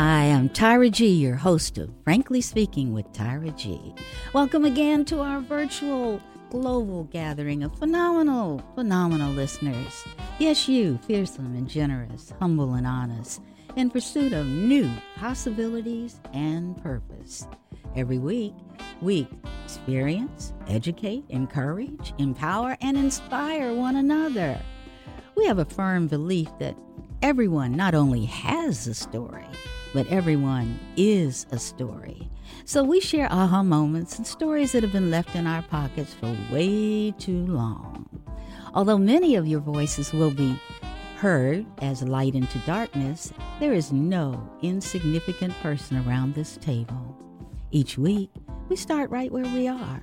Hi, I'm Tyra G, your host of Frankly Speaking with Tyra G. Welcome again to our virtual global gathering of phenomenal, phenomenal listeners. Yes, you, fearsome and generous, humble and honest, in pursuit of new possibilities and purpose. Every week, we experience, educate, encourage, empower, and inspire one another. We have a firm belief that everyone not only has a story, but everyone is a story. So we share aha moments and stories that have been left in our pockets for way too long. Although many of your voices will be heard as light into darkness, there is no insignificant person around this table. Each week, we start right where we are.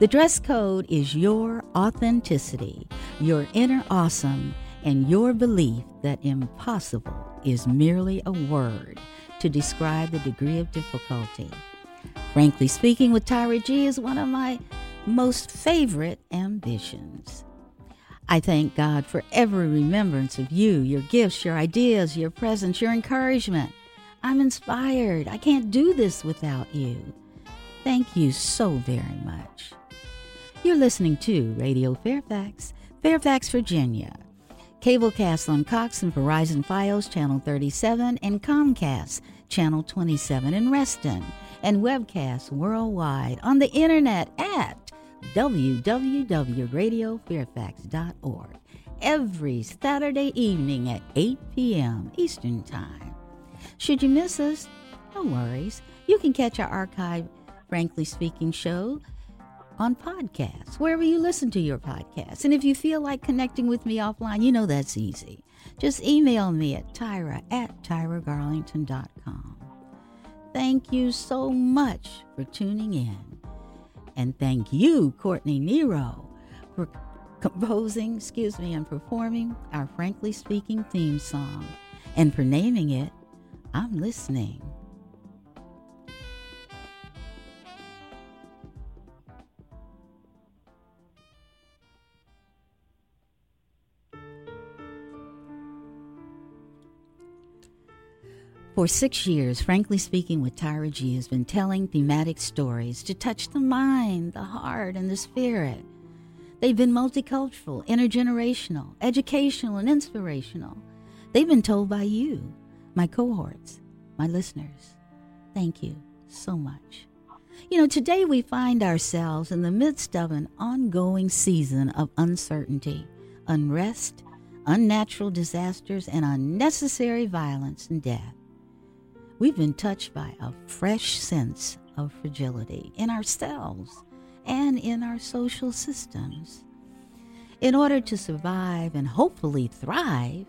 The dress code is your authenticity, your inner awesome, and your belief that impossible is merely a word to describe the degree of difficulty. Frankly speaking, with Tyra G is one of my most favorite ambitions. I thank God for every remembrance of you, your gifts, your ideas, your presence, your encouragement. I'm inspired. I can't do this without you. Thank you so very much. You're listening to Radio Fairfax, Fairfax, Virginia. Cablecast on Cox and Verizon Fios Channel 37 and Comcast Channel 27 in Reston and webcast worldwide on the internet at www.radiofairfax.org every Saturday evening at 8 p.m. Eastern Time. Should you miss us, no worries. You can catch our archive Frankly Speaking show on podcasts, wherever you listen to your podcasts. And if you feel like connecting with me offline, you know that's easy. Just email me at tyra at tyragarlington.com. Thank you so much for tuning in. And thank you, Courtney Nero, for composing, excuse me, and performing our Frankly Speaking theme song and for naming it I'm Listening. For six years, Frankly Speaking with Tyra G has been telling thematic stories to touch the mind, the heart, and the spirit. They've been multicultural, intergenerational, educational, and inspirational. They've been told by you, my cohorts, my listeners. Thank you so much. You know, today we find ourselves in the midst of an ongoing season of uncertainty, unrest, unnatural disasters, and unnecessary violence and death we've been touched by a fresh sense of fragility in ourselves and in our social systems. In order to survive and hopefully thrive,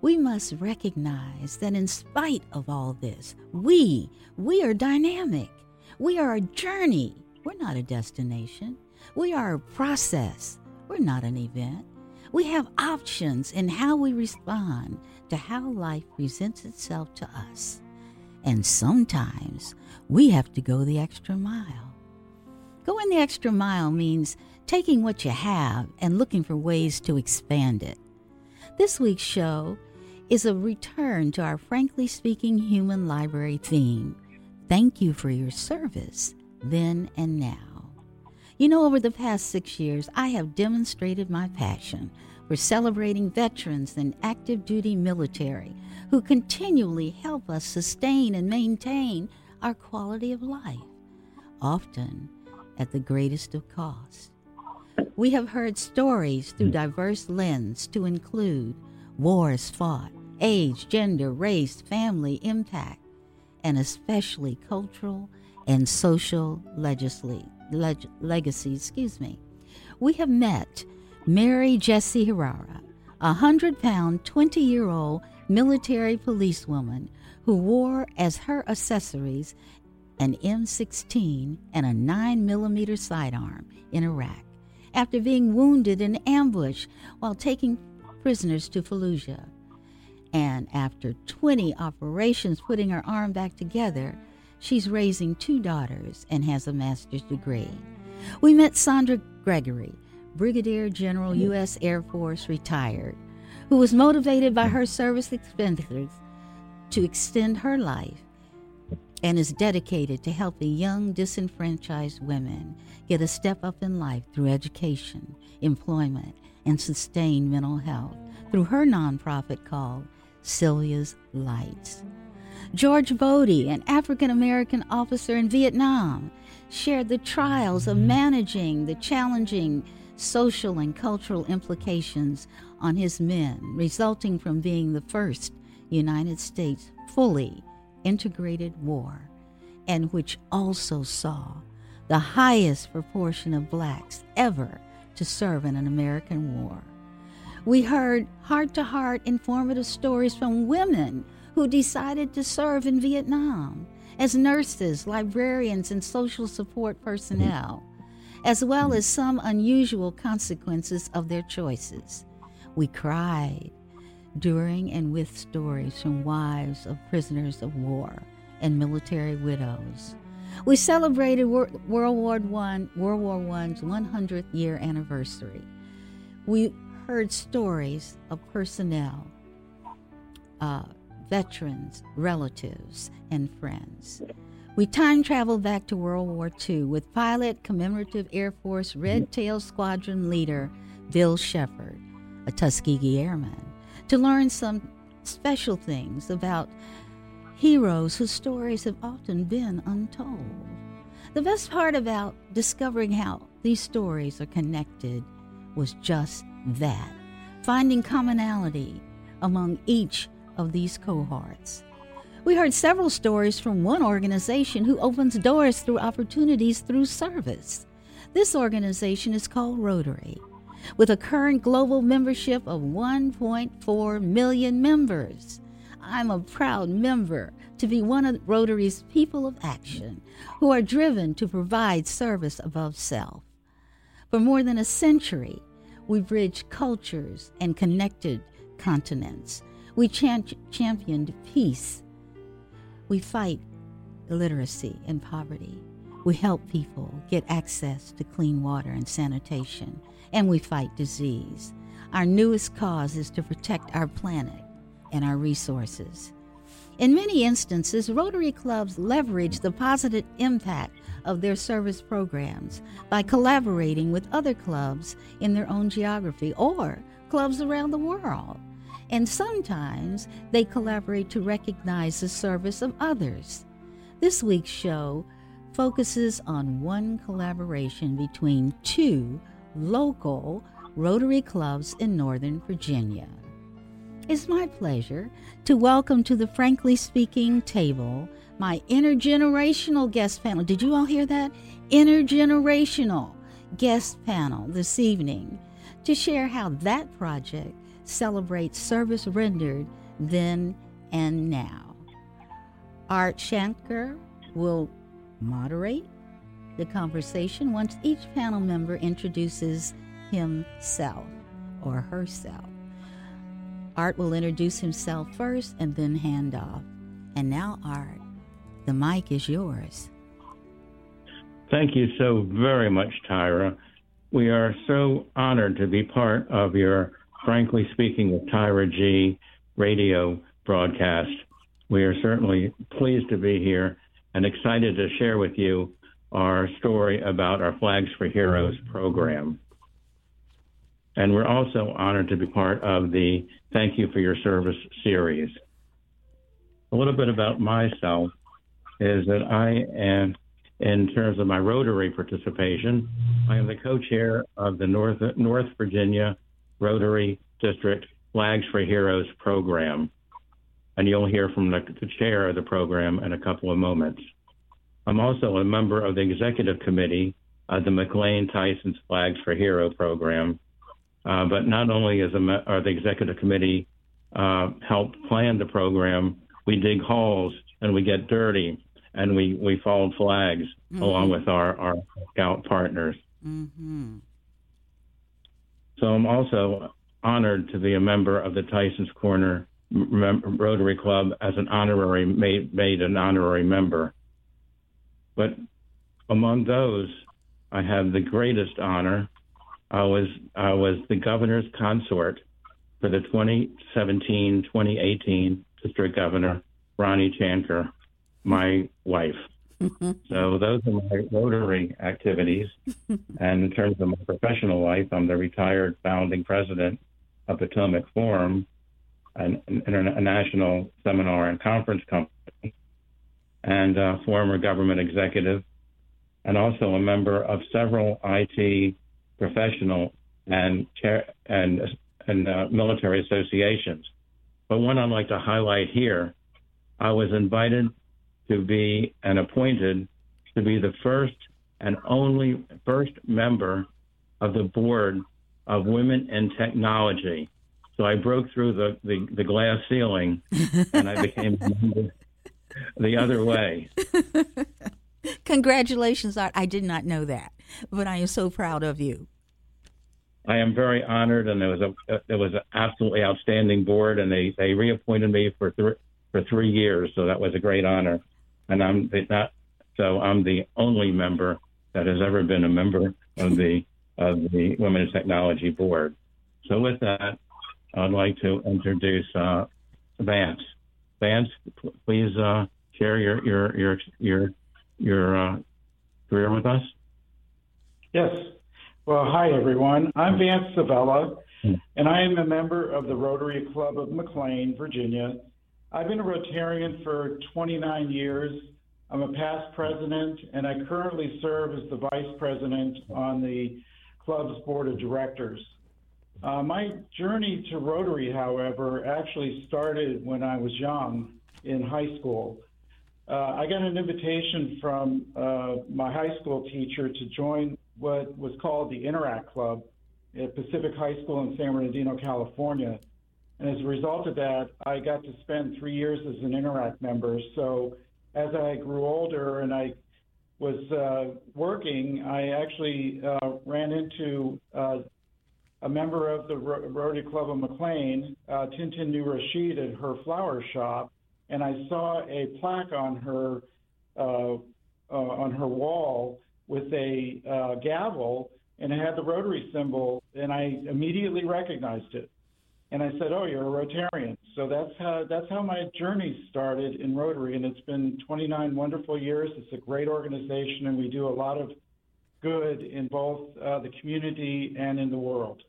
we must recognize that in spite of all this, we, we are dynamic. We are a journey. We're not a destination. We are a process. We're not an event. We have options in how we respond to how life presents itself to us. And sometimes we have to go the extra mile. Going the extra mile means taking what you have and looking for ways to expand it. This week's show is a return to our Frankly Speaking Human Library theme. Thank you for your service, then and now. You know, over the past six years, I have demonstrated my passion for celebrating veterans and active duty military who continually help us sustain and maintain our quality of life, often at the greatest of cost. We have heard stories through hmm. diverse lens to include wars fought, age, gender, race, family, impact, and especially cultural and social legislate, leg, legacies. Excuse me. We have met Mary Jessie Herrera, a hundred pound, 20 year old military policewoman who wore as her accessories an M16 and a 9mm sidearm in Iraq after being wounded in an ambush while taking prisoners to Fallujah. And after 20 operations putting her arm back together, she's raising two daughters and has a master's degree. We met Sandra Gregory, Brigadier General, U.S. Air Force, retired, who was motivated by her service expenditures to extend her life and is dedicated to helping young disenfranchised women get a step up in life through education, employment, and sustained mental health through her nonprofit called Sylvia's Lights. George Bodie, an African American officer in Vietnam, shared the trials of managing the challenging social and cultural implications on his men, resulting from being the first United States fully integrated war, and which also saw the highest proportion of blacks ever to serve in an American war. We heard heart to heart informative stories from women who decided to serve in Vietnam as nurses, librarians, and social support personnel, as well as some unusual consequences of their choices. We cried during and with stories from wives of prisoners of war and military widows. We celebrated World War I, World War I's 100th year anniversary. We heard stories of personnel, uh, veterans, relatives, and friends. We time traveled back to World War II with pilot Commemorative Air Force Red mm-hmm. Tail Squadron leader Bill Shepard, a Tuskegee Airman, to learn some special things about heroes whose stories have often been untold. The best part about discovering how these stories are connected was just that finding commonality among each of these cohorts. We heard several stories from one organization who opens doors through opportunities through service. This organization is called Rotary with a current global membership of 1.4 million members. I'm a proud member to be one of Rotary's people of action who are driven to provide service above self. For more than a century, we bridged cultures and connected continents. We champ- championed peace. We fight illiteracy and poverty. We help people get access to clean water and sanitation and we fight disease. Our newest cause is to protect our planet and our resources. In many instances, Rotary clubs leverage the positive impact of their service programs by collaborating with other clubs in their own geography or clubs around the world. And sometimes they collaborate to recognize the service of others. This week's show focuses on one collaboration between two local Rotary clubs in Northern Virginia. It's my pleasure to welcome to the Frankly Speaking table my intergenerational guest panel. Did you all hear that? Intergenerational guest panel this evening to share how that project celebrates service rendered then and now. Art Chantker will moderate the conversation once each panel member introduces himself or herself. Art will introduce himself first and then hand off. And now, Art, the mic is yours. Thank you so very much, Tyra. We are so honored to be part of your Frankly Speaking with Tyra G radio broadcast. We are certainly pleased to be here and excited to share with you our story about our Flags for Heroes program. And we're also honored to be part of the Thank You for Your Service series. A little bit about myself is that I am, in terms of my Rotary participation, I am the co chair of the North, North Virginia Rotary District Flags for Heroes program. And you'll hear from the, the chair of the program in a couple of moments. I'm also a member of the executive committee of the McLean Tysons Flags for Hero program. Uh, but not only is the, or the executive committee uh, help plan the program, we dig holes and we get dirty and we, we fold flags mm-hmm. along with our, our scout partners. Mm-hmm. So I'm also honored to be a member of the Tysons Corner Rotary Club as an honorary made, made an honorary member. But among those, I have the greatest honor. I was I was the governor's consort for the 2017-2018 district governor Ronnie Chantker, my wife. So those are my Rotary activities. and in terms of my professional life, I'm the retired founding president of Potomac Forum, an, international seminar and conference company, and a former government executive, and also a member of several IT professional and and and uh, military associations. But one I'd like to highlight here, I was invited to be and appointed to be the first and only first member of the board of Women in Technology. So I broke through the, the, the glass ceiling and I became the other way. Congratulations, Art. I did not know that, but I am so proud of you. I am very honored, and it was a it was an absolutely outstanding board, and they they reappointed me for three for three years, so that was a great honor. And I'm not so I'm the only member that has ever been a member of the of the Women's Technology Board. So with that, I'd like to introduce uh, Vance. Vance, please uh, share your your your your your uh, career with us. Yes. Well, hi, everyone. I'm Vance Savella, and I am a member of the Rotary Club of McLean, Virginia. I've been a Rotarian for 29 years. I'm a past president, and I currently serve as the vice president on the club's board of directors. Uh, my journey to Rotary, however, actually started when I was young in high school. Uh, I got an invitation from uh, my high school teacher to join what was called the Interact Club at Pacific High School in San Bernardino, California. And as a result of that, I got to spend three years as an Interact member. So as I grew older and I was uh, working, I actually uh, ran into uh, a member of the Rotary Club of McLean, uh, Tintin New Rashid, at her flower shop, and I saw a plaque on her uh, uh, on her wall with a gavel and it had the Rotary symbol, and I immediately recognized it. And I said, "Oh, you're a Rotarian." So that's how that's how my journey started in Rotary, and it's been 29 wonderful years. It's a great organization, and we do a lot of good in both uh, the community and in the world.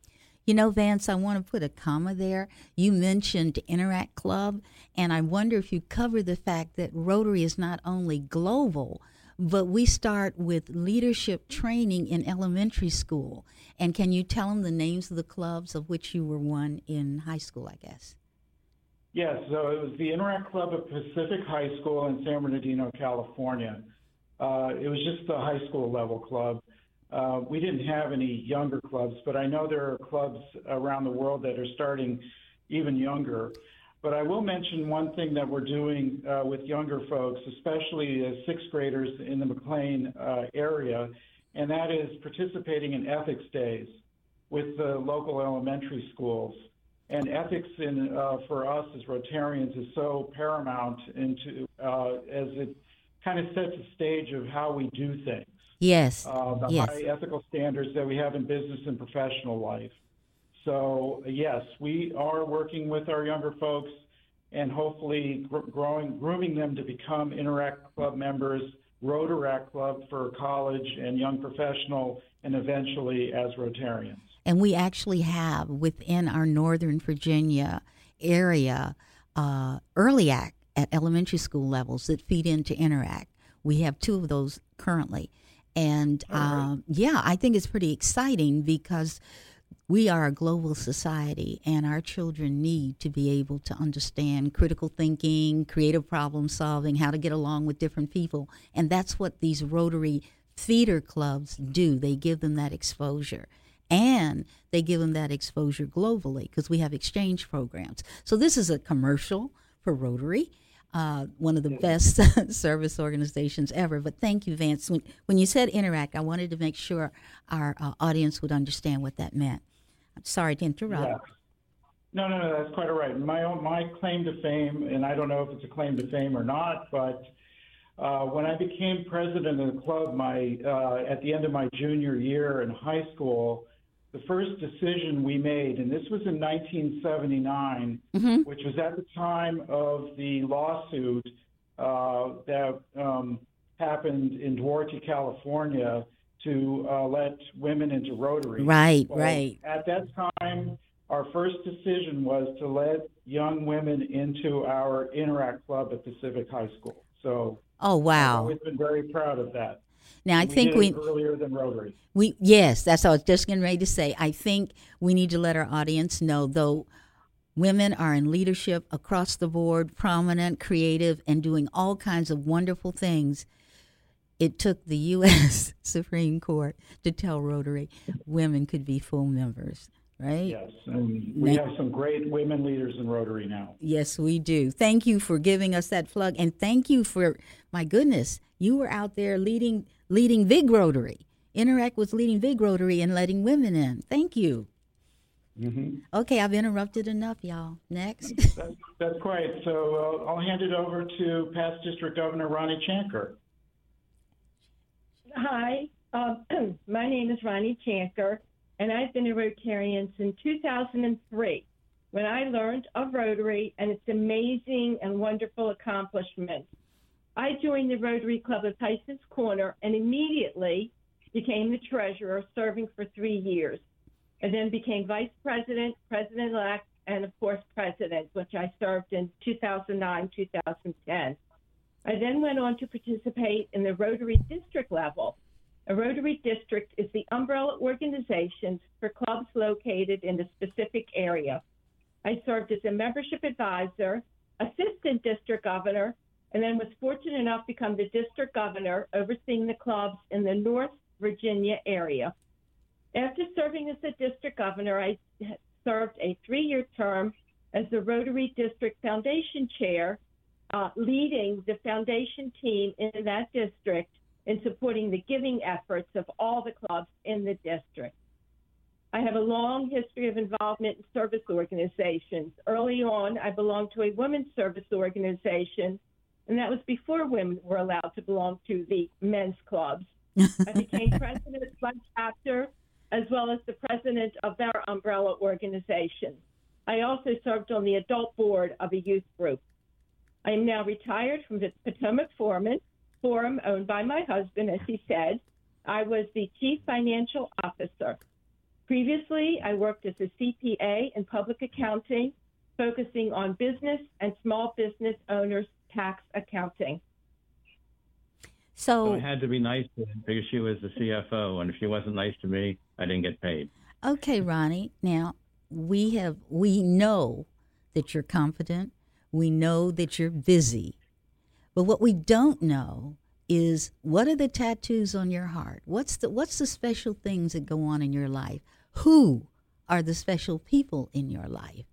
You know, Vance, I want to put a comma there. You mentioned Interact Club, and I wonder if you cover the fact that Rotary is not only global, but we start with leadership training in elementary school. And can you tell them the names of the clubs of which you were one in high school, I guess? Yes, so it was the Interact Club at Pacific High School in San Bernardino, California. Uh, it was just the high school level club. Uh, we didn't have any younger clubs, but I know there are clubs around the world that are starting even younger. But I will mention one thing that we're doing uh, with younger folks, especially as sixth graders in the McLean uh, area, and that is participating in ethics days with the local elementary schools. And ethics in, uh, for us as Rotarians is so paramount into uh, as it kind of sets a stage of how we do things. Yes. Uh, the yes. high ethical standards that we have in business and professional life. So yes, we are working with our younger folks and hopefully gr- growing, grooming them to become Interact Club members, Rotaract Club for college and young professional, and eventually as Rotarians. And we actually have within our Northern Virginia area uh, early act at elementary school levels that feed into Interact. We have two of those currently. And right. um, yeah, I think it's pretty exciting because we are a global society and our children need to be able to understand critical thinking, creative problem solving, how to get along with different people. And that's what these Rotary theater clubs do. They give them that exposure. And they give them that exposure globally because we have exchange programs. So this is a commercial for Rotary. Uh, one of the best service organizations ever. But thank you, Vance. When, when you said interact, I wanted to make sure our uh, audience would understand what that meant. I'm Sorry to interrupt. Yeah. No, no, no, that's quite all right. My own, my claim to fame, and I don't know if it's a claim to fame or not, but uh, when I became president of the club, my uh, at the end of my junior year in high school, the first decision we made, and this was in 1979, mm-hmm. which was at the time of the lawsuit uh, that um, happened in Duarte, California, to uh, let women into Rotary. Right, well, right. At that time, our first decision was to let young women into our Interact Club at Pacific High School. So, oh wow, we've been very proud of that. Now I we think we earlier than Rotary. We yes, that's what I was just getting ready to say. I think we need to let our audience know though women are in leadership across the board, prominent, creative, and doing all kinds of wonderful things. It took the U.S. Supreme Court to tell Rotary women could be full members right? Yes, and we have some great women leaders in Rotary now. Yes, we do. Thank you for giving us that plug, and thank you for my goodness, you were out there leading leading Vig Rotary. Interact was leading Vig Rotary and letting women in. Thank you. Mm-hmm. Okay, I've interrupted enough, y'all. Next. that's, that's quite. So uh, I'll hand it over to past District Governor Ronnie Chantker. Hi, uh, my name is Ronnie Chantker, and I've been a Rotarian since 2003 when I learned of Rotary and its amazing and wonderful accomplishments. I joined the Rotary Club of Tysons Corner and immediately became the treasurer, serving for three years, and then became vice president, president elect, and of course, president, which I served in 2009 2010. I then went on to participate in the Rotary district level a Rotary district is the umbrella organization for clubs located in a specific area. I served as a membership advisor, assistant district governor, and then was fortunate enough to become the district governor overseeing the clubs in the North Virginia area. After serving as the district governor, I served a three year term as the Rotary District Foundation Chair, uh, leading the foundation team in that district and supporting the giving efforts of all the clubs in the district. I have a long history of involvement in service organizations. Early on, I belonged to a women's service organization, and that was before women were allowed to belong to the men's clubs. I became president of one chapter as well as the president of their umbrella organization. I also served on the adult board of a youth group. I am now retired from the Potomac Foreman forum owned by my husband, as he said. I was the chief financial officer. Previously, I worked as a CPA in public accounting, focusing on business and small business owners tax accounting. So, so I had to be nice to her because she was the CFO, and if she wasn't nice to me, I didn't get paid. Okay, Ronnie. Now we have we know that you're confident. We know that you're busy. But what we don't know is what are the tattoos on your heart? What's the what's the special things that go on in your life? Who are the special people in your life?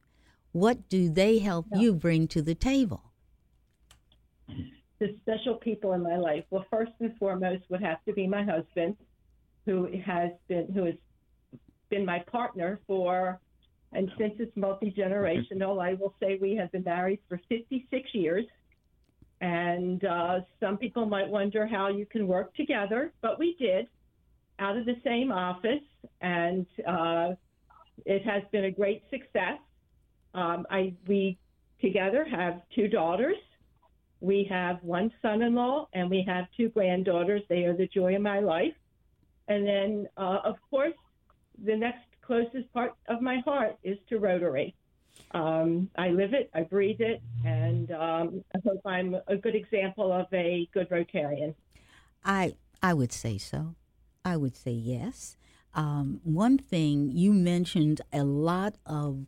What do they help yeah. you bring to the table? The special people in my life. Well, first and foremost would have to be my husband, who has been who has been my partner for and since it's multi generational, I will say we have been married for 56 years. And uh, some people might wonder how you can work together, but we did out of the same office, and uh, it has been a great success. Um, I we together have two daughters. We have one son-in-law, and we have two granddaughters. They are the joy of my life. And then, uh, of course, the next closest part of my heart is to Rotary. Um, I live it, I breathe it, and um, I hope I'm a good example of a good Rotarian. I I would say so. I would say yes. Um, one thing you mentioned a lot of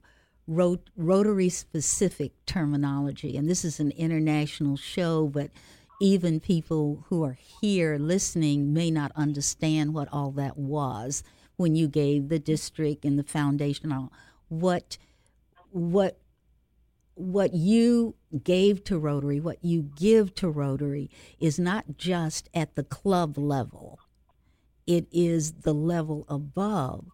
rot- Rotary specific terminology, and this is an international show, but even people who are here listening may not understand what all that was when you gave the district and the foundation what what what you gave to Rotary, what you give to Rotary, is not just at the club level. It is the level above.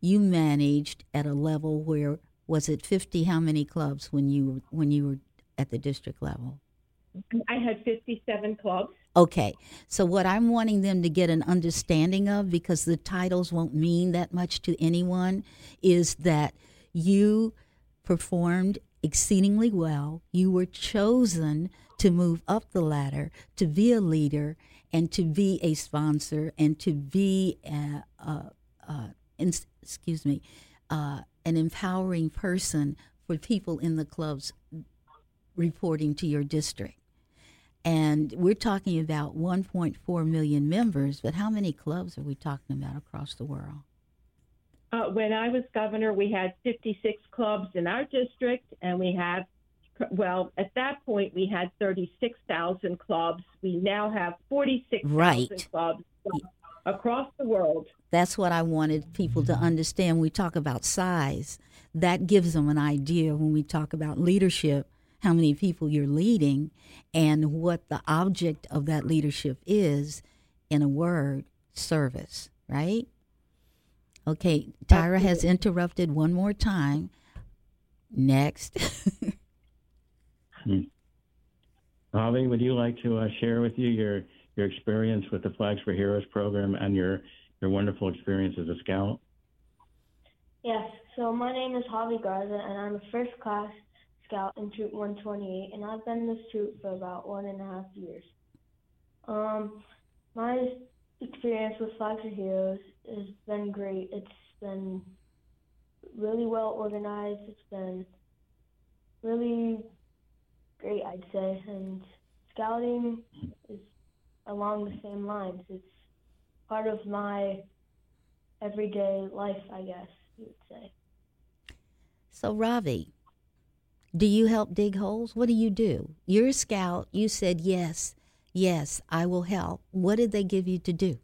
You managed at a level where was it fifty? How many clubs when you when you were at the district level? I had fifty-seven clubs. Okay, so what I'm wanting them to get an understanding of, because the titles won't mean that much to anyone, is that you performed exceedingly well. You were chosen to move up the ladder, to be a leader, and to be a sponsor, and to be, a, a, a excuse me, uh, an empowering person for people in the clubs reporting to your district. And we're talking about 1.4 million members, but how many clubs are we talking about across the world? Uh, when I was governor, we had 56 clubs in our district, and we have, well, at that point, we had 36,000 clubs. We now have 46,000 right. clubs across the world. That's what I wanted people to understand. When we talk about size, that gives them an idea when we talk about leadership how many people you're leading and what the object of that leadership is in a word service, right? Okay, Tyra has interrupted one more time. Next. hmm. Holly, would you like to uh, share with you your your experience with the Flags for Heroes program and your your wonderful experience as a scout? Yes. So my name is Javi Garza, and I'm a first class Scout in Troop 128, and I've been in this troop for about one and a half years. Um, my experience with Flags for Heroes has been great. It's been really well organized. It's been really great, I'd say. And scouting is along the same lines. It's part of my everyday life, I guess you would say. So, Ravi, do you help dig holes? What do you do? You're a scout. You said, yes, yes, I will help. What did they give you to do?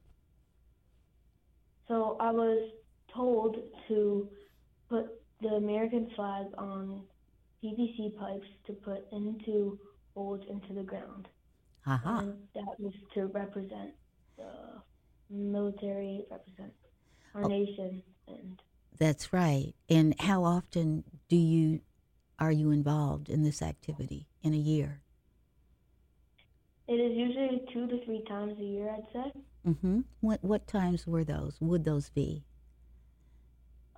So I was told to put the American flag on PVC pipes to put into holes into the ground. Uh-huh. And that was to represent the military, represent our oh. nation, and. That's right. And how often do you are you involved in this activity in a year? It is usually two to three times a year, I'd say. Mm-hmm. What what times were those? Would those be?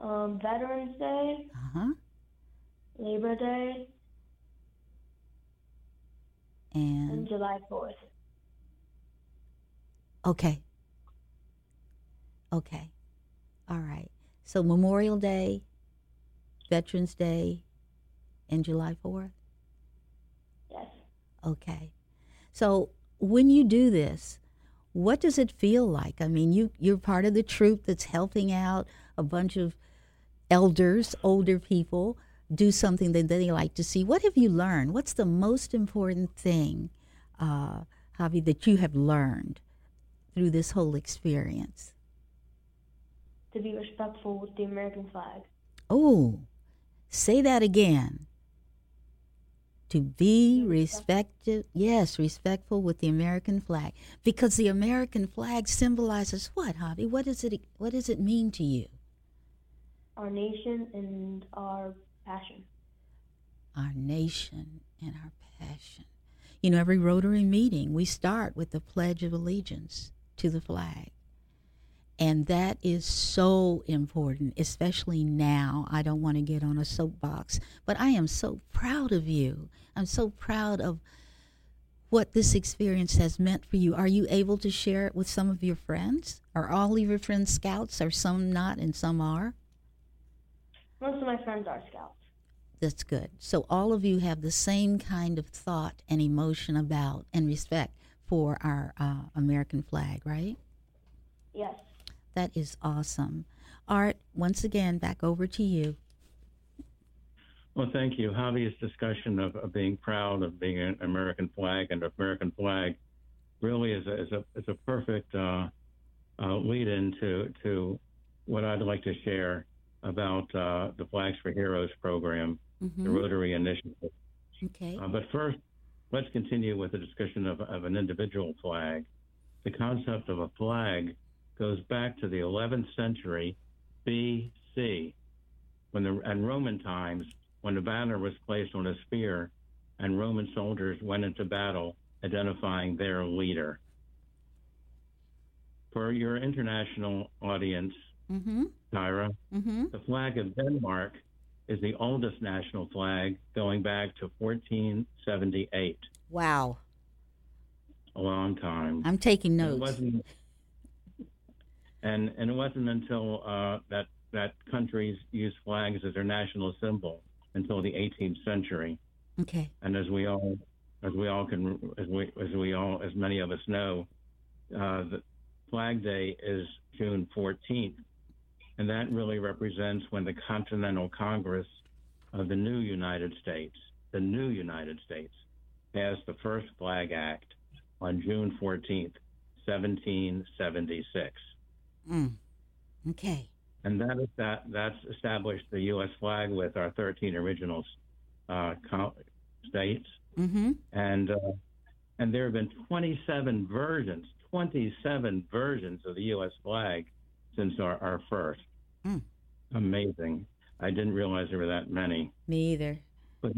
Um, Veterans Day. Uh huh. Labor Day. And, and July Fourth. Okay. Okay. All right. So Memorial Day, Veterans Day, and July 4th? Yes. Okay. So when you do this, what does it feel like? I mean, you you're part of the troop that's helping out a bunch of elders, older people do something that they like to see. What have you learned? What's the most important thing, uh, Javi, that you have learned through this whole experience? To be respectful with the American flag. Oh, say that again to be respectful, yes respectful with the american flag because the american flag symbolizes what Javi? what does it what does it mean to you our nation and our passion our nation and our passion you know every rotary meeting we start with the pledge of allegiance to the flag and that is so important, especially now. I don't want to get on a soapbox, but I am so proud of you. I'm so proud of what this experience has meant for you. Are you able to share it with some of your friends? Are all of your friends scouts? Are some not and some are? Most of my friends are scouts. That's good. So all of you have the same kind of thought and emotion about and respect for our uh, American flag, right? Yes. That is awesome. Art, once again, back over to you. Well, thank you. Javi's discussion of, of, being proud of being an American flag and American flag really is a, is a, is a perfect uh, uh, lead into to what I'd like to share about uh, the Flags for Heroes program, mm-hmm. the Rotary Initiative. Okay. Uh, but first, let's continue with the discussion of, of an individual flag. The concept of a flag goes back to the 11th century BC, when the and Roman times when the banner was placed on a spear, and Roman soldiers went into battle identifying their leader. For your international audience, Mm-hmm. Tyra, Mm-hmm. the flag of Denmark is the oldest national flag going back to 1478, Wow. a long time. I'm taking notes. wasn't, and and it wasn't until uh, that that countries used flags as their national symbol until the 18th century. Okay. And as we all as we all can as we as we all as many of us know, uh, the Flag Day is June 14th, and that really represents when the Continental Congress of the new United States, the new United States, passed the first Flag Act on June 14th, 1776. Mm. Okay. and that is that that's established the U.S. flag with our 13 original uh, states, Mm-hmm. and uh, and there have been 27 versions, 27 versions of the U.S. flag since our, our first. Hmm. Amazing! I didn't realize there were that many. Me either. But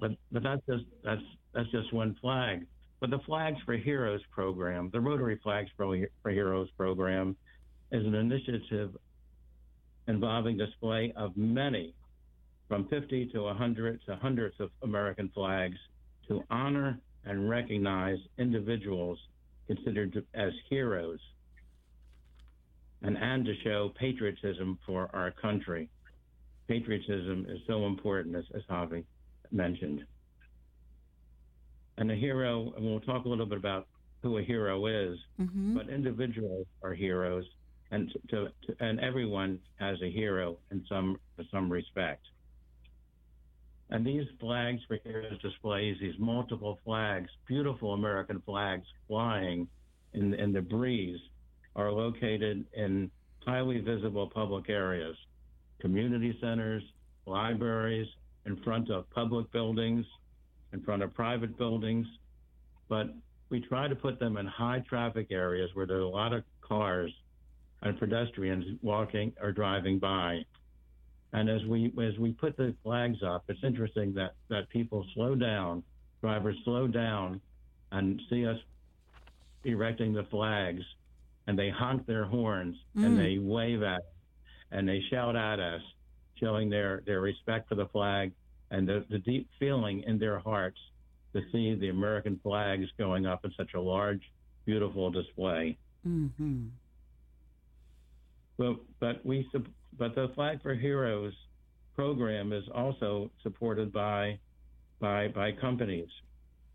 but but that's just that's that's just one flag. But the Flags for Heroes program, the Rotary Flags for, for Heroes program, is an initiative involving display of many, from 50 to 100 to hundreds of American flags, to honor and recognize individuals considered as heroes, and and to show patriotism for our country. Patriotism is so important, as, as Javi mentioned. And a hero, and we'll talk a little bit about who a hero is, Mm-hmm. but individuals are heroes, and to, to and everyone has a hero in some in some respect. And these flags for heroes displays these multiple flags, beautiful American flags flying in in the breeze, are located in highly visible public areas, community centers, libraries, in front of public buildings, in front of private buildings, but we try to put them in high traffic areas where there are a lot of cars and pedestrians walking or driving by. And as we as we put the flags up, it's interesting that that people slow down, drivers slow down, and see us erecting the flags, and they honk their horns Mm. and they wave at, us, and they shout at us, showing their their respect for the flag and the, the deep feeling in their hearts to see the American flags going up in such a large, beautiful display. Mm-hmm. But but we but the Flag for Heroes program is also supported by by by companies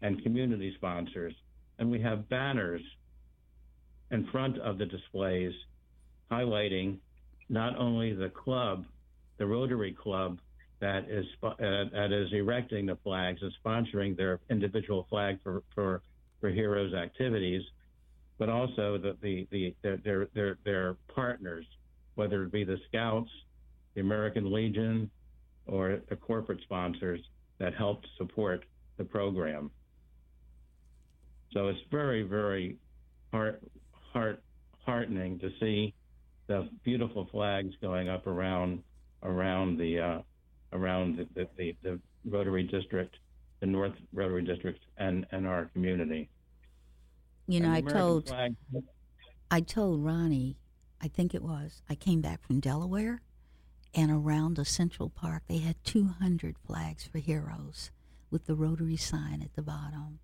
and community sponsors, and we have banners in front of the displays highlighting not only the club, the Rotary Club that is uh, that is erecting the flags and sponsoring their individual flag for for for heroes activities, but also the the, the their, their their their partners, whether it be the Scouts, the American Legion, or the corporate sponsors that help support the program. So it's very very heart heart heartening to see the beautiful flags going up around around the uh, around the, the, the, the Rotary District, the North Rotary District, and, and our community. You know, I told flag- I told Ronnie, I think it was, I came back from Delaware, and around the Central Park, they had 200 flags for heroes with the Rotary sign at the bottom.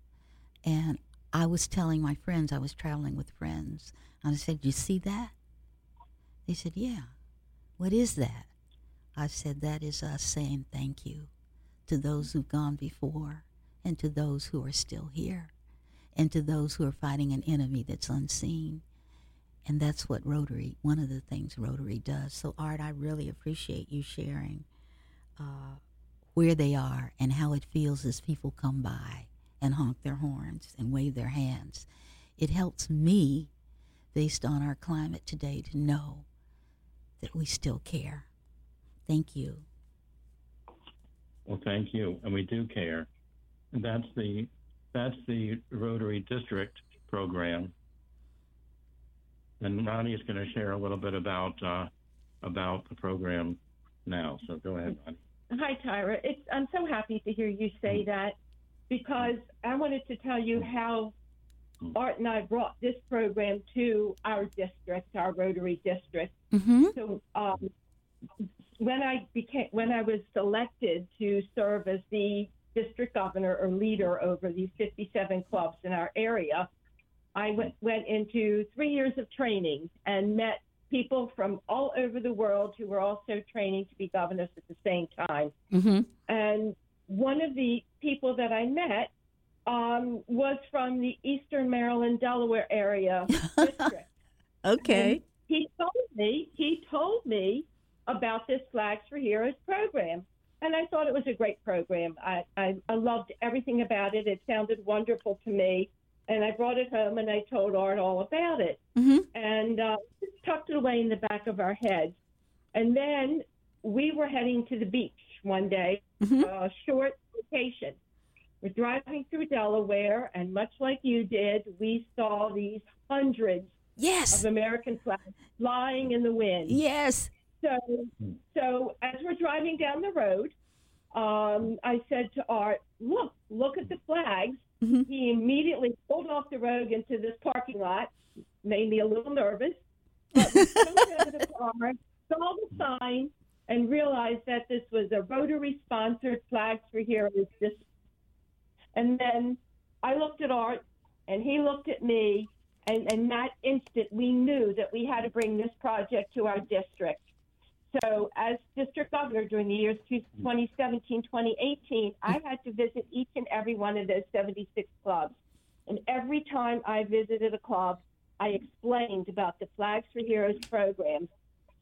And I was telling my friends, I was traveling with friends, and I said, You see that? They said, Yeah. What is that? I said, That is us saying thank you to those who've gone before and to those who are still here and to those who are fighting an enemy that's unseen. And that's what Rotary, one of the things Rotary does. So, Art, I really appreciate you sharing uh, where they are and how it feels as people come by and honk their horns and wave their hands. It helps me, based on our climate today, to know that we still care. Thank you. Well, thank you, and we do care. And that's the that's the Rotary District program. And Ronnie is going to share a little bit about uh, about the program now. So go ahead, Ronnie. Hi, Tyra. It's, I'm so happy to hear you say that. Because I wanted to tell you how Art and I brought this program to our district, our Rotary district. Mm-hmm. So um, when I became when I was selected to serve as the district governor or leader over these 57 clubs in our area, I went went into three years of training and met people from all over the world who were also training to be governors at the same time. Mm-hmm. And one of the people that I met um, was from the Eastern Maryland, Delaware area district. Okay. he told me he told me about this Flags for Heroes program, and I thought it was a great program. I, I, I loved everything about it. It sounded wonderful to me, and I brought it home and I told Art all about it, Mm-hmm. and uh, tucked it away in the back of our heads. And then we were heading to the beach one day, Mhm. a short vacation. We're driving through Delaware, and much like you did, we saw these hundreds Yes. of American flags flying in the wind. Yes. So, so as we're driving down the road, um, I said to Art, "Look, look at the flags." Mhm. He immediately pulled off the road into this parking lot, made me a little nervous. But we jumped out of the car, saw the sign, and realized that this was a Rotary-sponsored Flags for Heroes. This, and then I looked at Art, and he looked at me, and in that instant, we knew that we had to bring this project to our district. So, as district governor during the years 2017, 2018, I had to visit each and every one of those 76 clubs. And every time I visited a club, I explained about the Flags for Heroes program.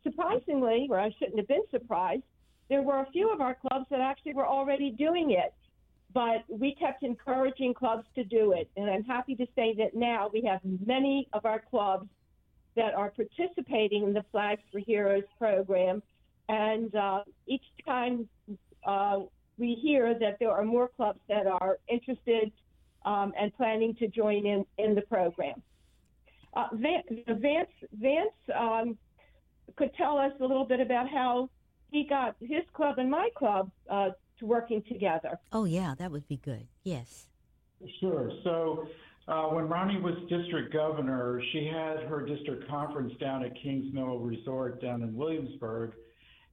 Surprisingly, or I shouldn't have been surprised, there were a few of our clubs that actually were already doing it. But we kept encouraging clubs to do it. And I'm happy to say that now we have many of our clubs that are participating in the Flags for Heroes program. And uh, each time uh, we hear that there are more clubs that are interested um, and planning to join in, in the program. Uh, Vance, Vance, Vance um, could tell us a little bit about how he got his club and my club uh, to working together. Oh, yeah, that would be good. Yes. Sure. So uh, when Ronnie was district governor, she had her district conference down at Kingsmill Resort down in Williamsburg,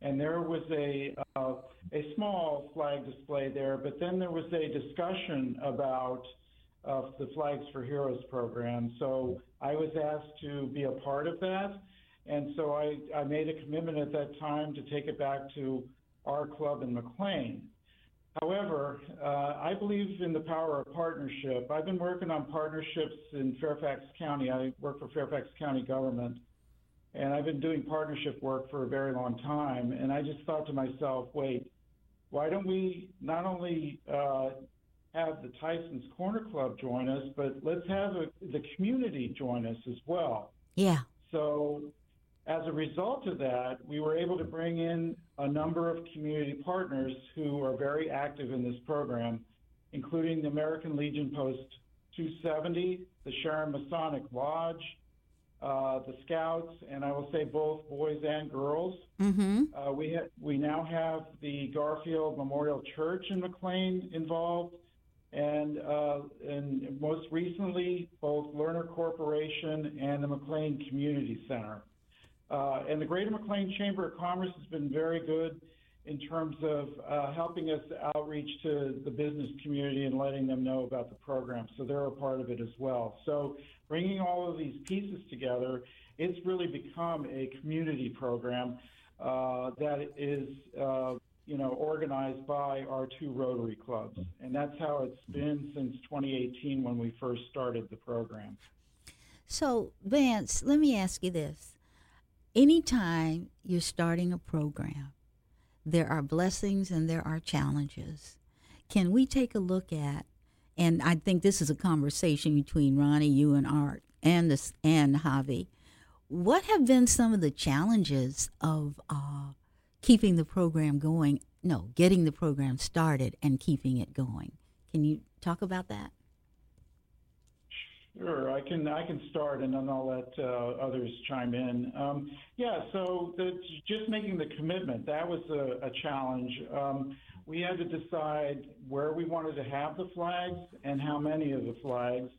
and there was a uh, a small flag display there. But then there was a discussion about uh, the Flags for Heroes program. So I was asked to be a part of that, and so I, I made a commitment at that time to take it back to our club in McLean. However, uh, I believe in the power of partnership. I've been working on partnerships in Fairfax County. I work for Fairfax County government, and I've been doing partnership work for a very long time. And I just thought to myself, wait, why don't we not only uh, have the Tysons Corner Club join us, but let's have a, the community join us as well. Yeah. So, as a result of that, we were able to bring in a number of community partners who are very active in this program, including the American Legion Post 270, the Sharon Masonic Lodge, uh, the Scouts, and I will say both boys and girls. Mm-hmm. Uh, we ha- we now have the Garfield Memorial Church in McLean involved, and uh, and most recently both Lerner Corporation and the McLean Community Center. Uh, and the Greater McLean Chamber of Commerce has been very good in terms of uh, helping us outreach to the business community and letting them know about the program. So they're a part of it as well. So bringing all of these pieces together, it's really become a community program uh, that is, uh, you know, organized by our two Rotary clubs, and that's how it's been since 2018 when we first started the program. So, Vance, let me ask you this. Anytime you're starting a program, there are blessings and there are challenges. Can we take a look at, and I think this is a conversation between Ronnie, you, and Art, and this and Javi. What have been some of the challenges of uh, keeping the program going? No, getting the program started and keeping it going. Can you talk about that? Sure, I can I can start and then I'll let uh, others chime in. Um, yeah, so the, just making the commitment that was a, a challenge. Um, we had to decide where we wanted to have the flags and how many of the flags,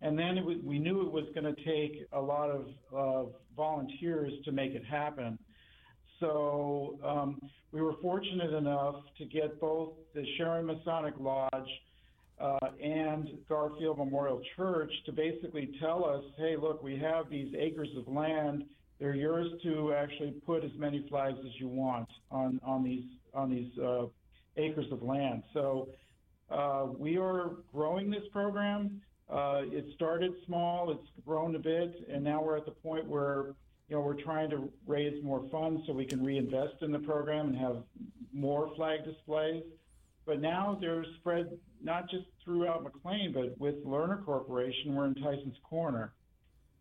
and then was, we knew it was going to take a lot of uh, volunteers to make it happen. So um, we were fortunate enough to get both the Sharon Masonic Lodge uh, and Garfield Memorial Church to basically tell us, hey, look, we have these acres of land. They're yours to actually put as many flags as you want on on these on these uh, acres of land. So uh, we are growing this program. Uh, it started small, it's grown a bit, and now we're at the point where you know we're trying to raise more funds so we can reinvest in the program and have more flag displays. But now they're spread not just throughout McLean, but with Lerner Corporation, we're in Tysons Corner.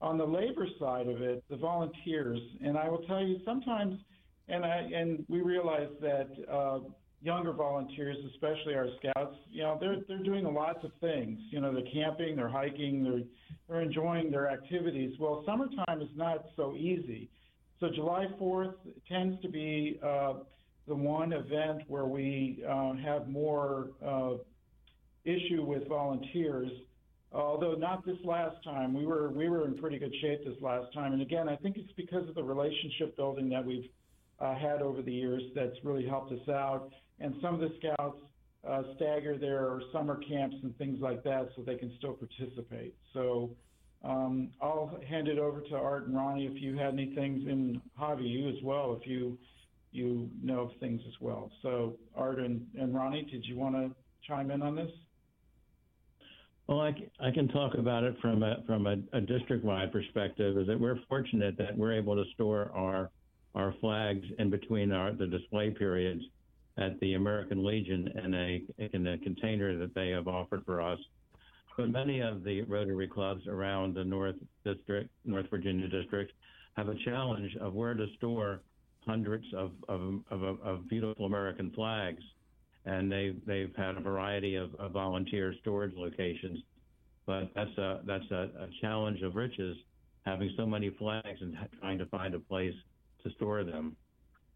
On the labor side of it, the volunteers, and I will tell you sometimes, and I and we realize that uh, younger volunteers, especially our scouts, you know, they're they're doing lots of things. You know, they're camping, they're hiking, they're they're enjoying their activities. Well, summertime is not so easy. So July 4th tends to be uh, the one event where we uh, have more uh, issue with volunteers. Although not this last time, we were we were in pretty good shape this last time. And again, I think it's because of the relationship building that we've uh, had over the years that's really helped us out. And some of the scouts uh, stagger their summer camps and things like that so they can still participate. So um, I'll hand it over to Art and Ronnie if you had any things in Javi, you as well, if you you know of things as well. So Art and, and Ronnie, did you want to chime in on this? Well, I, I can talk about it from a from a, a district-wide perspective. Is that we're fortunate that we're able to store our our flags in between our the display periods at the American Legion in a in a container that they have offered for us. But many of the Rotary clubs around the North District, North Virginia District, have a challenge of where to store hundreds of of, of, of beautiful American flags and they've they've had a variety of, of volunteer storage locations. But that's a that's a, a, challenge of riches, having so many flags and trying to find a place to store them.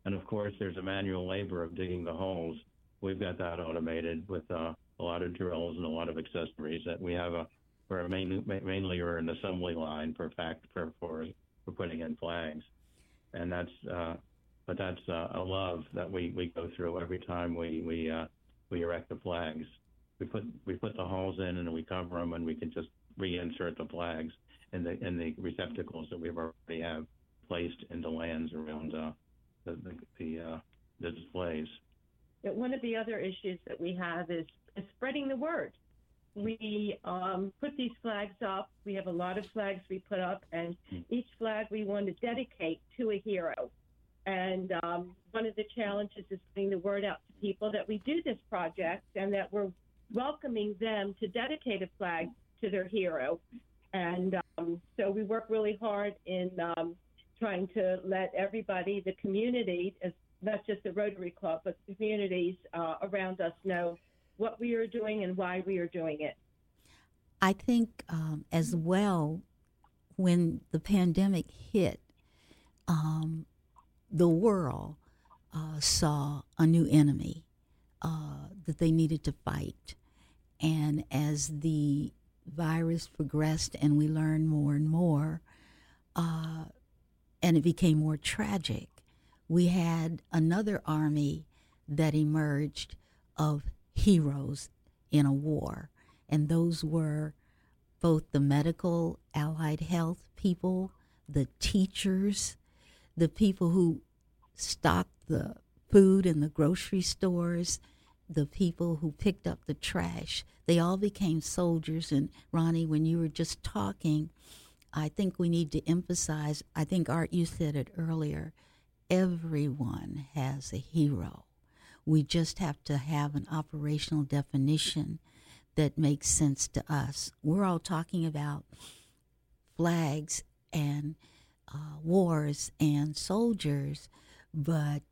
And of course, there's a manual labor of digging the holes. We've got that automated with uh, a lot of drills and a lot of accessories that we have a we're mainly mainly are an assembly line for fact for for for putting in flags, and that's uh, but that's uh, a love that we, we go through every time we we uh, we erect the flags. We put we put the holes in and we cover them, and we can just reinsert the flags in the in the receptacles that we've already have placed in the lands around uh, the the the, uh, the displays. one of the other issues that we have is, is spreading the word. We um, put these flags up. We have a lot of flags we put up, and hmm. each flag we want to dedicate to a hero. And um, one of the challenges is getting the word out to people that we do this project and that we're welcoming them to dedicate a flag to their hero. And um, so we work really hard in um, trying to let everybody, the community, not just the Rotary Club, but communities uh, around us know what we are doing and why we are doing it. I think um, as well, when the pandemic hit, um, the world uh, saw a new enemy uh, that they needed to fight. And as the virus progressed and we learned more and more, uh, and it became more tragic, we had another army that emerged of heroes in a war. And those were both the medical, allied health people, the teachers, the people who stocked the food in the grocery stores, the people who picked up the trash, they all became soldiers. And Ronnie, when you were just talking, I think we need to emphasize, I think Art, you said it earlier, everyone has a hero. We just have to have an operational definition that makes sense to us. We're all talking about flags and uh, wars and soldiers, but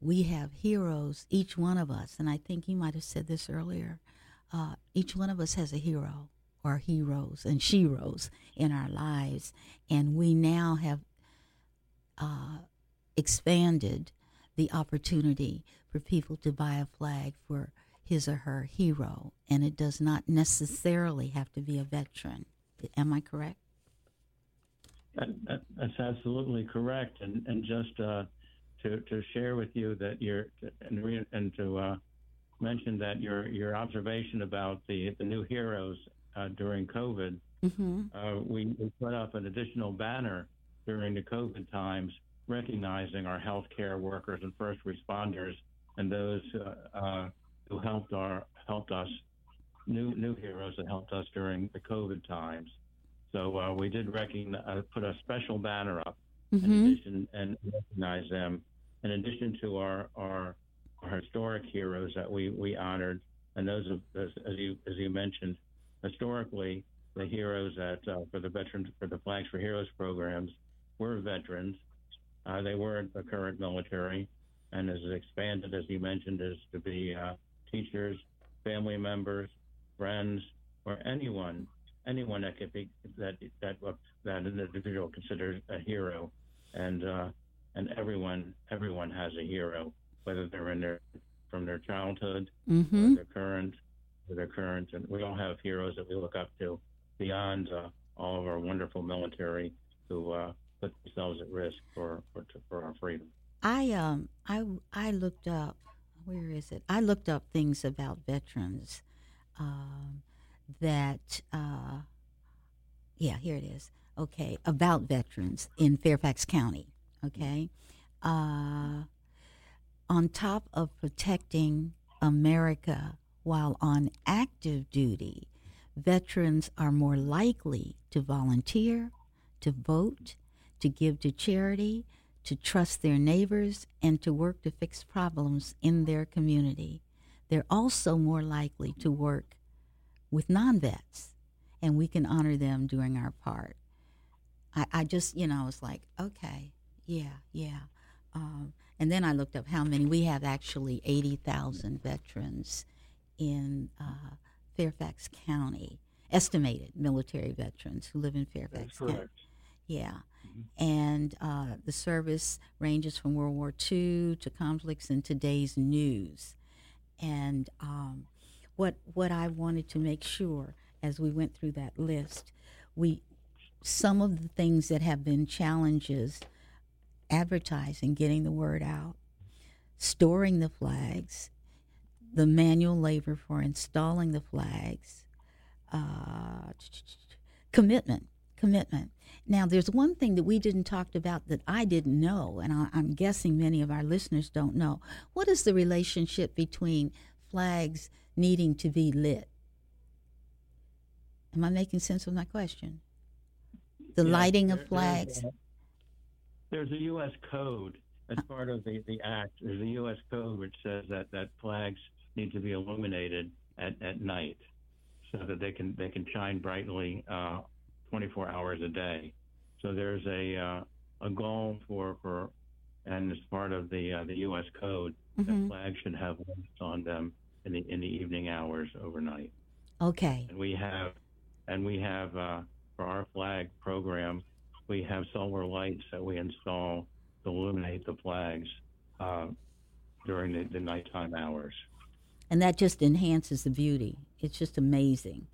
we have heroes, each one of us. And I think you might have said this earlier. Uh, each one of us has a hero. or heroes and sheroes in our lives, and we now have uh, expanded the opportunity for people to buy a flag for his or her hero, and it does not necessarily have to be a veteran. Am I correct? That, that, that's absolutely correct, and and just uh, to to share with you that you're and re, and to uh, mention that your your observation about the the new heroes uh, during COVID, Mm-hmm. uh, we, we put up an additional banner during the COVID times recognizing our healthcare workers and first responders and those uh, uh, who helped our helped us new new heroes that helped us during the COVID times. So uh, we did recognize, uh, put a special banner up in Mm-hmm. addition and recognize them in addition to our our, our historic heroes that we, we honored and those of, as, as you as you mentioned historically the heroes that uh, for the veterans for the flags for heroes programs were veterans uh, they weren't the current military and as expanded as you mentioned is to be uh, teachers family members friends or anyone anyone that could be that that that an individual considers a hero and uh, and everyone everyone has a hero whether they're in their from their childhood Mm-hmm. or their current or their current and we all have heroes that we look up to beyond uh, all of our wonderful military who uh, put themselves at risk for for, for our freedom I um I I looked up where is it? I looked up things about veterans um, that uh, yeah here it is. Okay, about veterans in Fairfax County. Okay, uh, on top of protecting America while on active duty, veterans are more likely to volunteer, to vote, to give to charity, to trust their neighbors, and to work to fix problems in their community. They're also more likely to work with non vets, and we can honor them doing our part. I, I just, you know, I was like, okay, yeah, yeah. Um, and then I looked up how many. We have actually 80,000 veterans in uh, Fairfax County, estimated military veterans who live in Fairfax County. Yeah. And uh, the service ranges from World War II to conflicts in today's news. And um, what what I wanted to make sure as we went through that list, we some of the things that have been challenges, advertising, getting the word out, storing the flags, the manual labor for installing the flags, uh, commitment, commitment. Now, there's one thing that we didn't talk about that I didn't know, and I, I'm guessing many of our listeners don't know. What is the relationship between flags needing to be lit? Am I making sense of my question? The Yeah, lighting there- of there's flags. a- There's a U.S. code as part of the, the act. There's a U.S. code which says that, that flags need to be illuminated at, at night so that they can they can shine brightly uh, 24 hours a day. So there's a uh, a goal for for and as part of the uh, the U.S. code Mhm. that flags should have lights on them in the in the evening hours overnight. Okay. And we have, and we have uh, for our flag program, we have solar lights that we install to illuminate the flags uh, during the, the nighttime hours. and that just enhances the beauty. It's just amazing.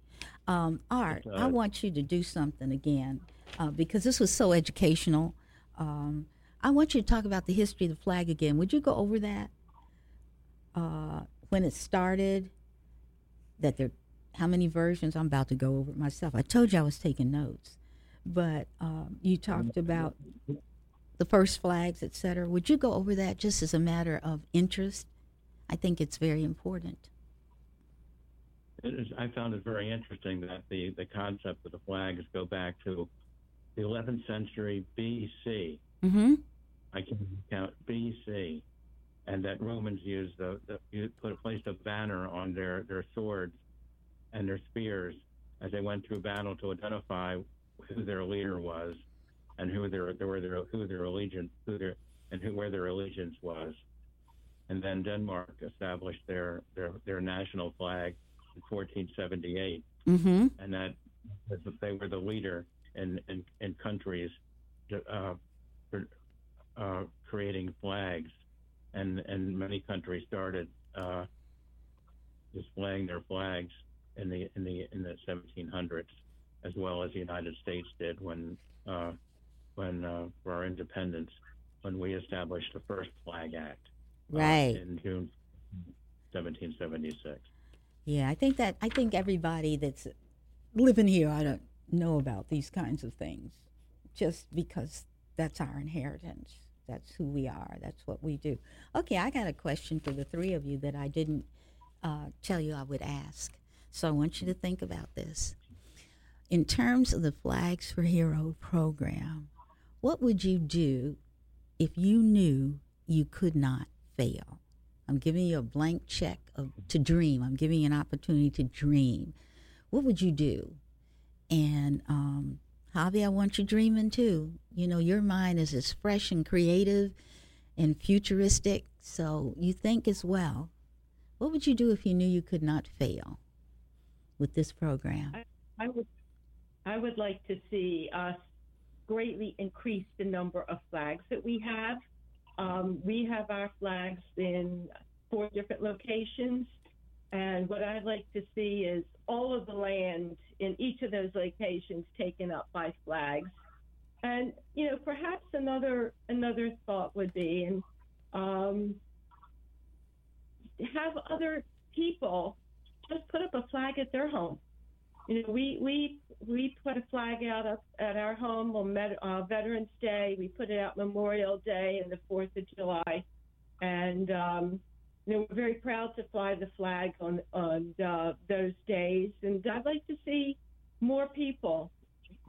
Um, Art, It I want you to do something again uh, because this was so educational. Um, I want you to talk about the history of the flag again. Would you go over that? Uh, when it started, that there, how many versions? I'm about to go over it myself. I told you I was taking notes, but um, you talked about the first flags, etc. Would you go over that just as a matter of interest? I think it's very important. It is, I found it very interesting that the, the concept of the flags go back to the 11th century BC. Mm-hmm. I can count BC, and that Romans used the, the put a placed a banner on their their swords and their spears as they went through battle to identify who their leader was and who their where their who their allegiance who their and who where their allegiance was, and then Denmark established their their their national flag in 1478, Mm-hmm. and that that they were the leader in in, in countries uh, for, uh, creating flags, and and many countries started uh, displaying their flags in the in the in the 1700s, as well as the United States did when uh, when uh, for our independence when we established the first Flag Act uh, Right. in June 1776. Yeah, I think that I think everybody that's living here I don't know about these kinds of things, just because that's our inheritance. That's who we are. That's what we do. Okay, I got a question for the three of you that I didn't uh, tell you I would ask. So I want you to think about this. In terms of the Flags for Hero program, what would you do if you knew you could not fail? I'm giving you a blank check of, to dream. I'm giving you an opportunity to dream. What would you do? And um, Javi, I want you dreaming too. You know, your mind is as fresh and creative and futuristic, so you think as well. What would you do if you knew you could not fail with this program? I would, I would like to see us greatly increase the number of flags that we have. Um, we have our flags in four different locations, and what I'd like to see is all of the land in each of those locations taken up by flags. And you know, perhaps another another thought would be, and um, have other people just put up a flag at their home. You know, we we we put a flag out up at our home on uh, Veterans Day. We put it out Memorial Day and the Fourth of July, and um, you know we're very proud to fly the flag on on uh, those days. And I'd like to see more people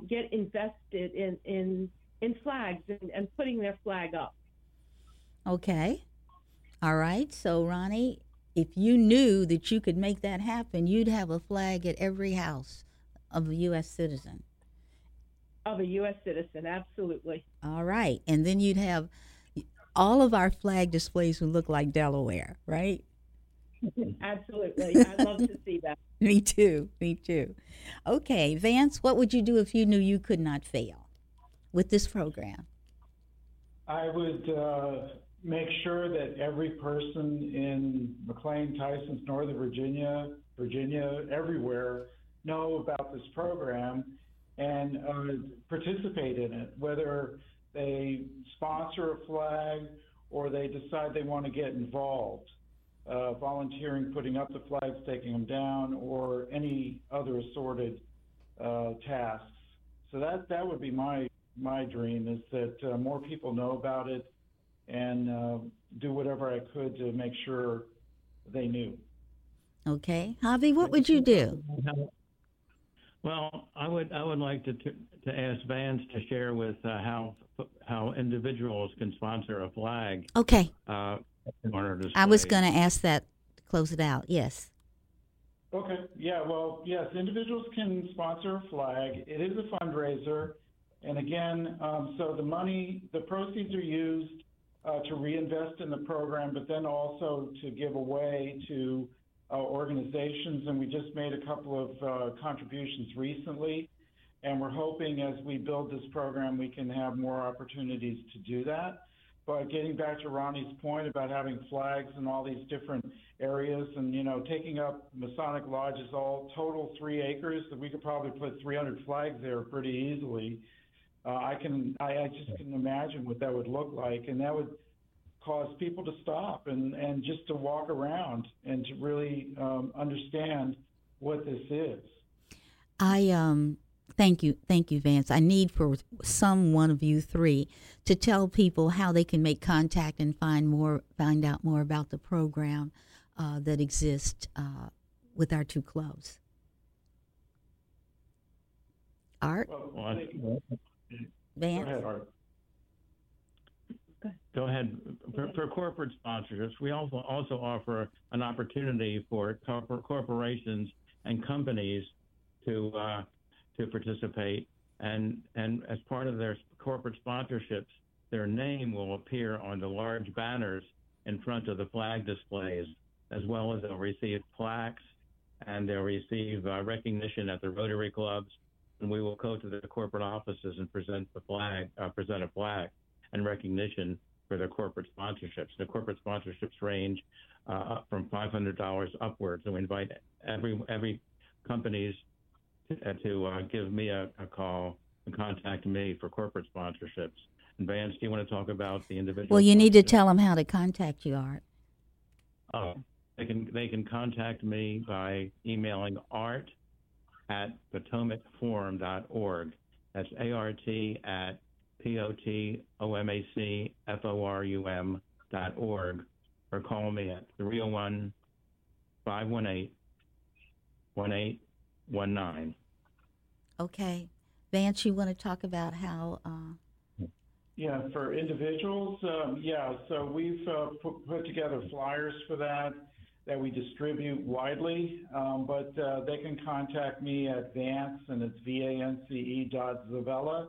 get invested in in in flags and, and putting their flag up. Okay. All right. So, Ronnie, if you knew that you could make that happen, you'd have a flag at every house of a U.S. citizen. Of a U.S. citizen, absolutely. All right. And then you'd have all of our flag displays would look like Delaware, right? Absolutely. I'd love to see that. Me too. Me too. Okay. Vance, what would you do if you knew you could not fail with this program? I would uh, make sure that every person in McLean, Tysons, Northern Virginia, Virginia, everywhere know about this program and uh, participate in it, whether they sponsor a flag or they decide they want to get involved, uh, volunteering, putting up the flags, taking them down, or any other assorted uh, tasks. So that that would be my my dream is that uh, more people know about it and uh, do whatever I could to make sure they knew. Okay. Javi, what would you do? Well, I would I would like to to, to ask Vance to share with uh, how how individuals can sponsor a flag Okay. uh, in order to. I was going to ask that to close it out. Yes. Okay. Yeah. Well, yes, individuals can sponsor a flag. It is a fundraiser. And again, um, so the money, the proceeds are used uh, to reinvest in the program, but then also to give away to uh, organizations. And we just made a couple of uh, contributions recently. And we're hoping as we build this program, we can have more opportunities to do that. But getting back to Ronnie's point about having flags in all these different areas and, you know, taking up Masonic Lodge is all total three acres, that we could probably put 300 flags there pretty easily. Uh, I can, I, I just can imagine what that would look like, and that would cause people to stop and, and just to walk around and to really um, understand what this is. I um thank you thank you Vance. I need for some one of you three to tell people how they can make contact and find more find out more about the program uh, that exists uh, with our two clubs. Art, Well, I- Go Vance. ahead, Art. Go ahead. For, for corporate sponsorships, we also also offer an opportunity for corpor- corporations and companies to uh, to participate, and and as part of their corporate sponsorships, their name will appear on the large banners in front of the flag displays, as well as they'll receive plaques and they'll receive uh, recognition at the Rotary clubs. And we will go to the corporate offices and present the flag, uh, present a plaque and recognition for their corporate sponsorships. The corporate sponsorships range uh, from $500 upwards, and we invite every every companies to, uh, uh, give me a, a call and contact me for corporate sponsorships. And Vance, do you want to talk about the individual? Well, you need to tell them how to contact you, Art. Oh, they can they can contact me by emailing art at potomacforum.org. That's A R T at P O T O M A C F O R U M dot org or call me at 301 518 1819. Okay. Vance, you want to talk about how? Uh, Yeah, for individuals, um, yeah, so we've uh, put, put together flyers for that that we distribute widely, um, but uh, they can contact me at Vance, and it's V-A-N-C-E dot Zavela,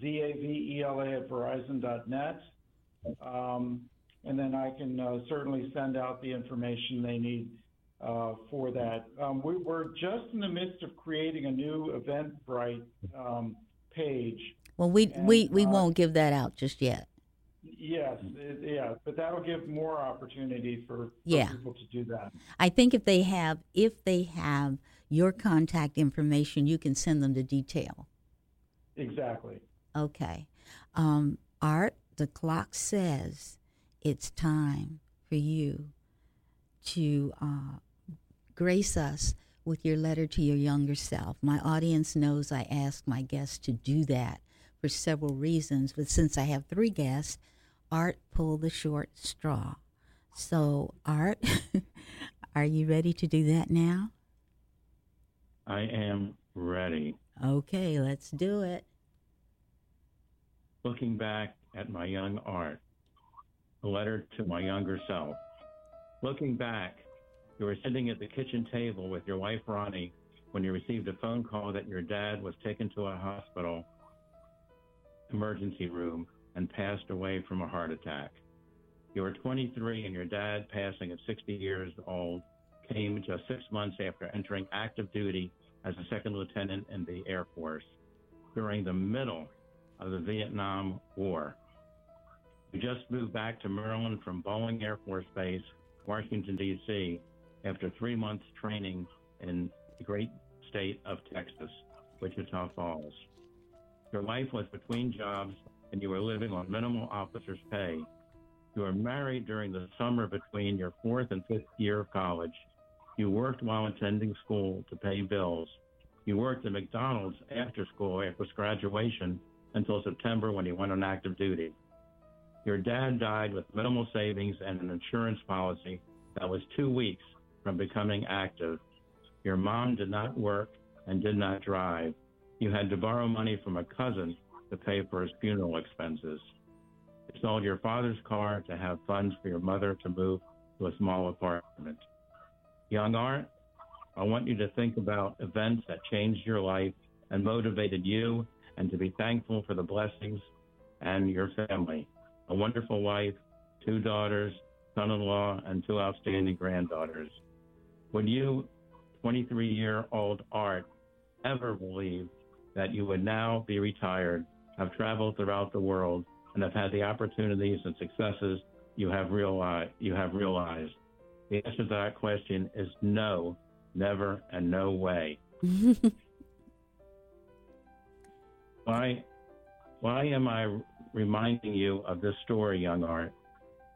Z-A-V-E-L-A at Verizon dot net. Um, and then I can uh, certainly send out the information they need uh, for that. Um, we, we're just in the midst of creating a new Eventbrite um, page. well, we we we uh, won't give that out just yet. Yes, it, yeah, but that'll give more opportunity for, for Yeah. people to do that. I think if they have if they have your contact information, you can send them the detail. Exactly. Okay. Um, Art, the clock says it's time for you to uh, grace us with your letter to your younger self. My audience knows I ask my guests to do that for several reasons, but since I have three guests, Art pulled the short straw. So, Art, are you ready to do that now? I am ready. Okay, let's do it. Looking back at my young art, a letter to my younger self. Looking back, you were sitting at the kitchen table with your wife Ronnie when you received a phone call that your dad was taken to a hospital emergency room and passed away from a heart attack. You were 23 and your dad passing at 60 years old came just six months after entering active duty as a second lieutenant in the Air Force during the middle of the Vietnam War. You just moved back to Maryland from Bolling Air Force Base, Washington, D.C., after three months training in the great state of Texas, Wichita Falls. Your life was between jobs and you were living on minimal officer's pay. You were married during the summer between your fourth and fifth year of college. You worked while attending school to pay bills. You worked at McDonald's after school after graduation until September when you went on active duty. Your dad died with minimal savings and an insurance policy that was two weeks from becoming active. Your mom did not work and did not drive. You had to borrow money from a cousin to pay for his funeral expenses. You sold your father's car to have funds for your mother to move to a small apartment. Young Art, I want you to think about events that changed your life and motivated you and to be thankful for the blessings and your family. A wonderful wife, two daughters, son in law, and two outstanding granddaughters. Would you, 23 year old Art, ever believe that you would now be retired, have traveled throughout the world, and have had the opportunities and successes you have realized? You have realized? The answer to that question is no, never, and no way. Why, why am I reminding you of this story, young Art?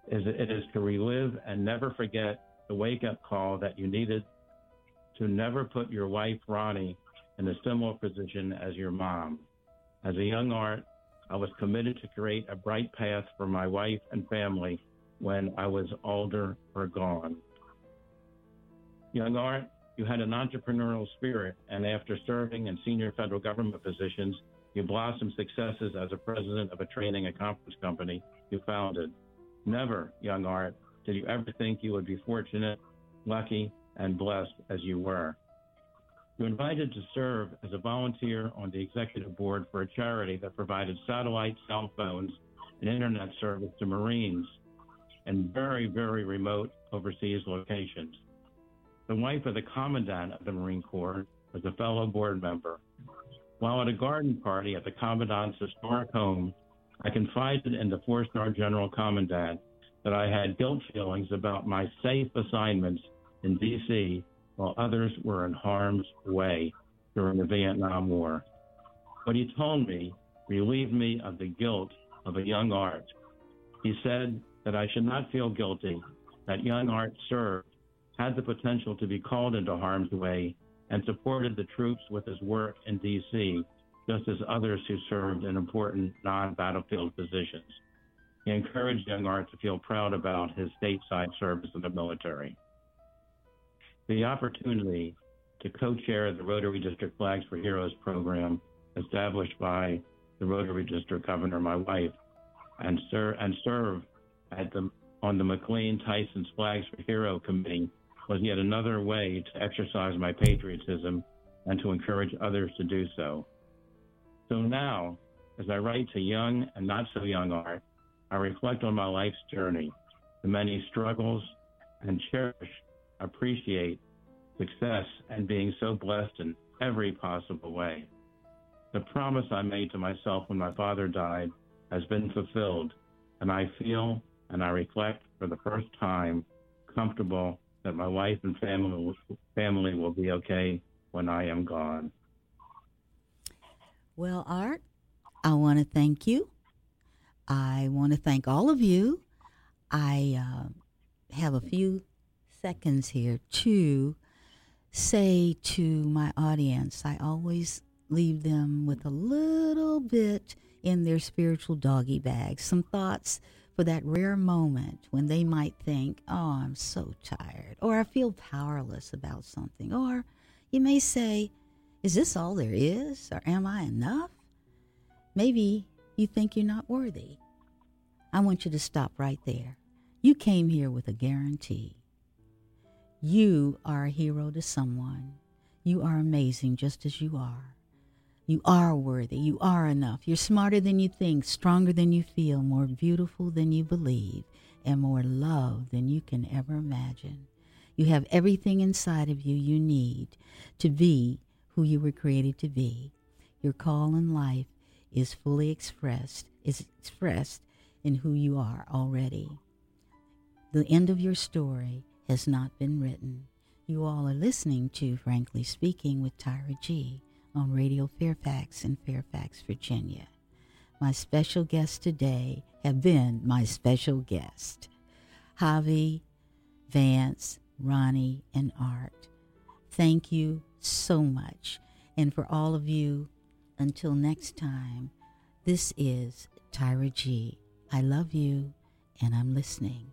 Is it, it is to relive and never forget the wake up call that you needed to never put your wife Ronnie in a similar position as your mom. As a young Art, I was committed to create a bright path for my wife and family when I was older or gone. Young Art, you had an entrepreneurial spirit, and after serving in senior federal government positions, you blossomed successes as a president of a training and conference company you founded. Never, young Art, did you ever think you would be fortunate, lucky, and blessed as you were. You were invited to serve as a volunteer on the executive board for a charity that provided satellite cell phones and internet service to Marines in very, very remote overseas locations. The wife of the Commandant of the Marine Corps was a fellow board member. While at a garden party at the Commandant's historic home, I confided in the four star General Commandant that I had guilt feelings about my safe assignments in D.C. while others were in harm's way during the Vietnam War. What he told me relieved me of the guilt of a young art. He said that I should not feel guilty, that young art served, had the potential to be called into harm's way, and supported the troops with his work in D.C just as others who served in important non battlefield positions. He encouraged young Art to feel proud about his stateside service in the military. The opportunity to co chair the Rotary District Flags for Heroes program established by the Rotary District Governor, my wife, and, ser- and serve at the, on the McLean Tysons Flags for Hero committee was yet another way to exercise my patriotism and to encourage others to do so. So now, as I write to young and not so young art, I reflect on my life's journey, the many struggles, and cherish, appreciate success and being so blessed in every possible way. The promise I made to myself when my father died has been fulfilled, and I feel and I reflect for the first time comfortable that my wife and family family will be okay when I am gone. Well, Art, I want to thank you. I want to thank all of you. I uh, have a few seconds here to say to my audience, I always leave them with a little bit in their spiritual doggy bag, some thoughts for that rare moment when they might think, oh, I'm so tired, or I feel powerless about something, or you may say, is this all there is, or am I enough? Maybe you think you're not worthy. I want you to stop right there. You came here with a guarantee. You are a hero to someone. You are amazing just as you are. You are worthy. You are enough. You're smarter than you think, stronger than you feel, more beautiful than you believe, and more loved than you can ever imagine. You have everything inside of you you need to be who you were created to be. Your call in life is fully expressed, is expressed in who you are already. The end of your story has not been written. You all are listening to Frankly Speaking with Tyra G on Radio Fairfax in Fairfax, Virginia. My special guests today have been my special guest, Javi, Vance, Ronnie, and Art. Thank you so much. And for all of you, until next time, this is Tyra G. I love you and I'm listening.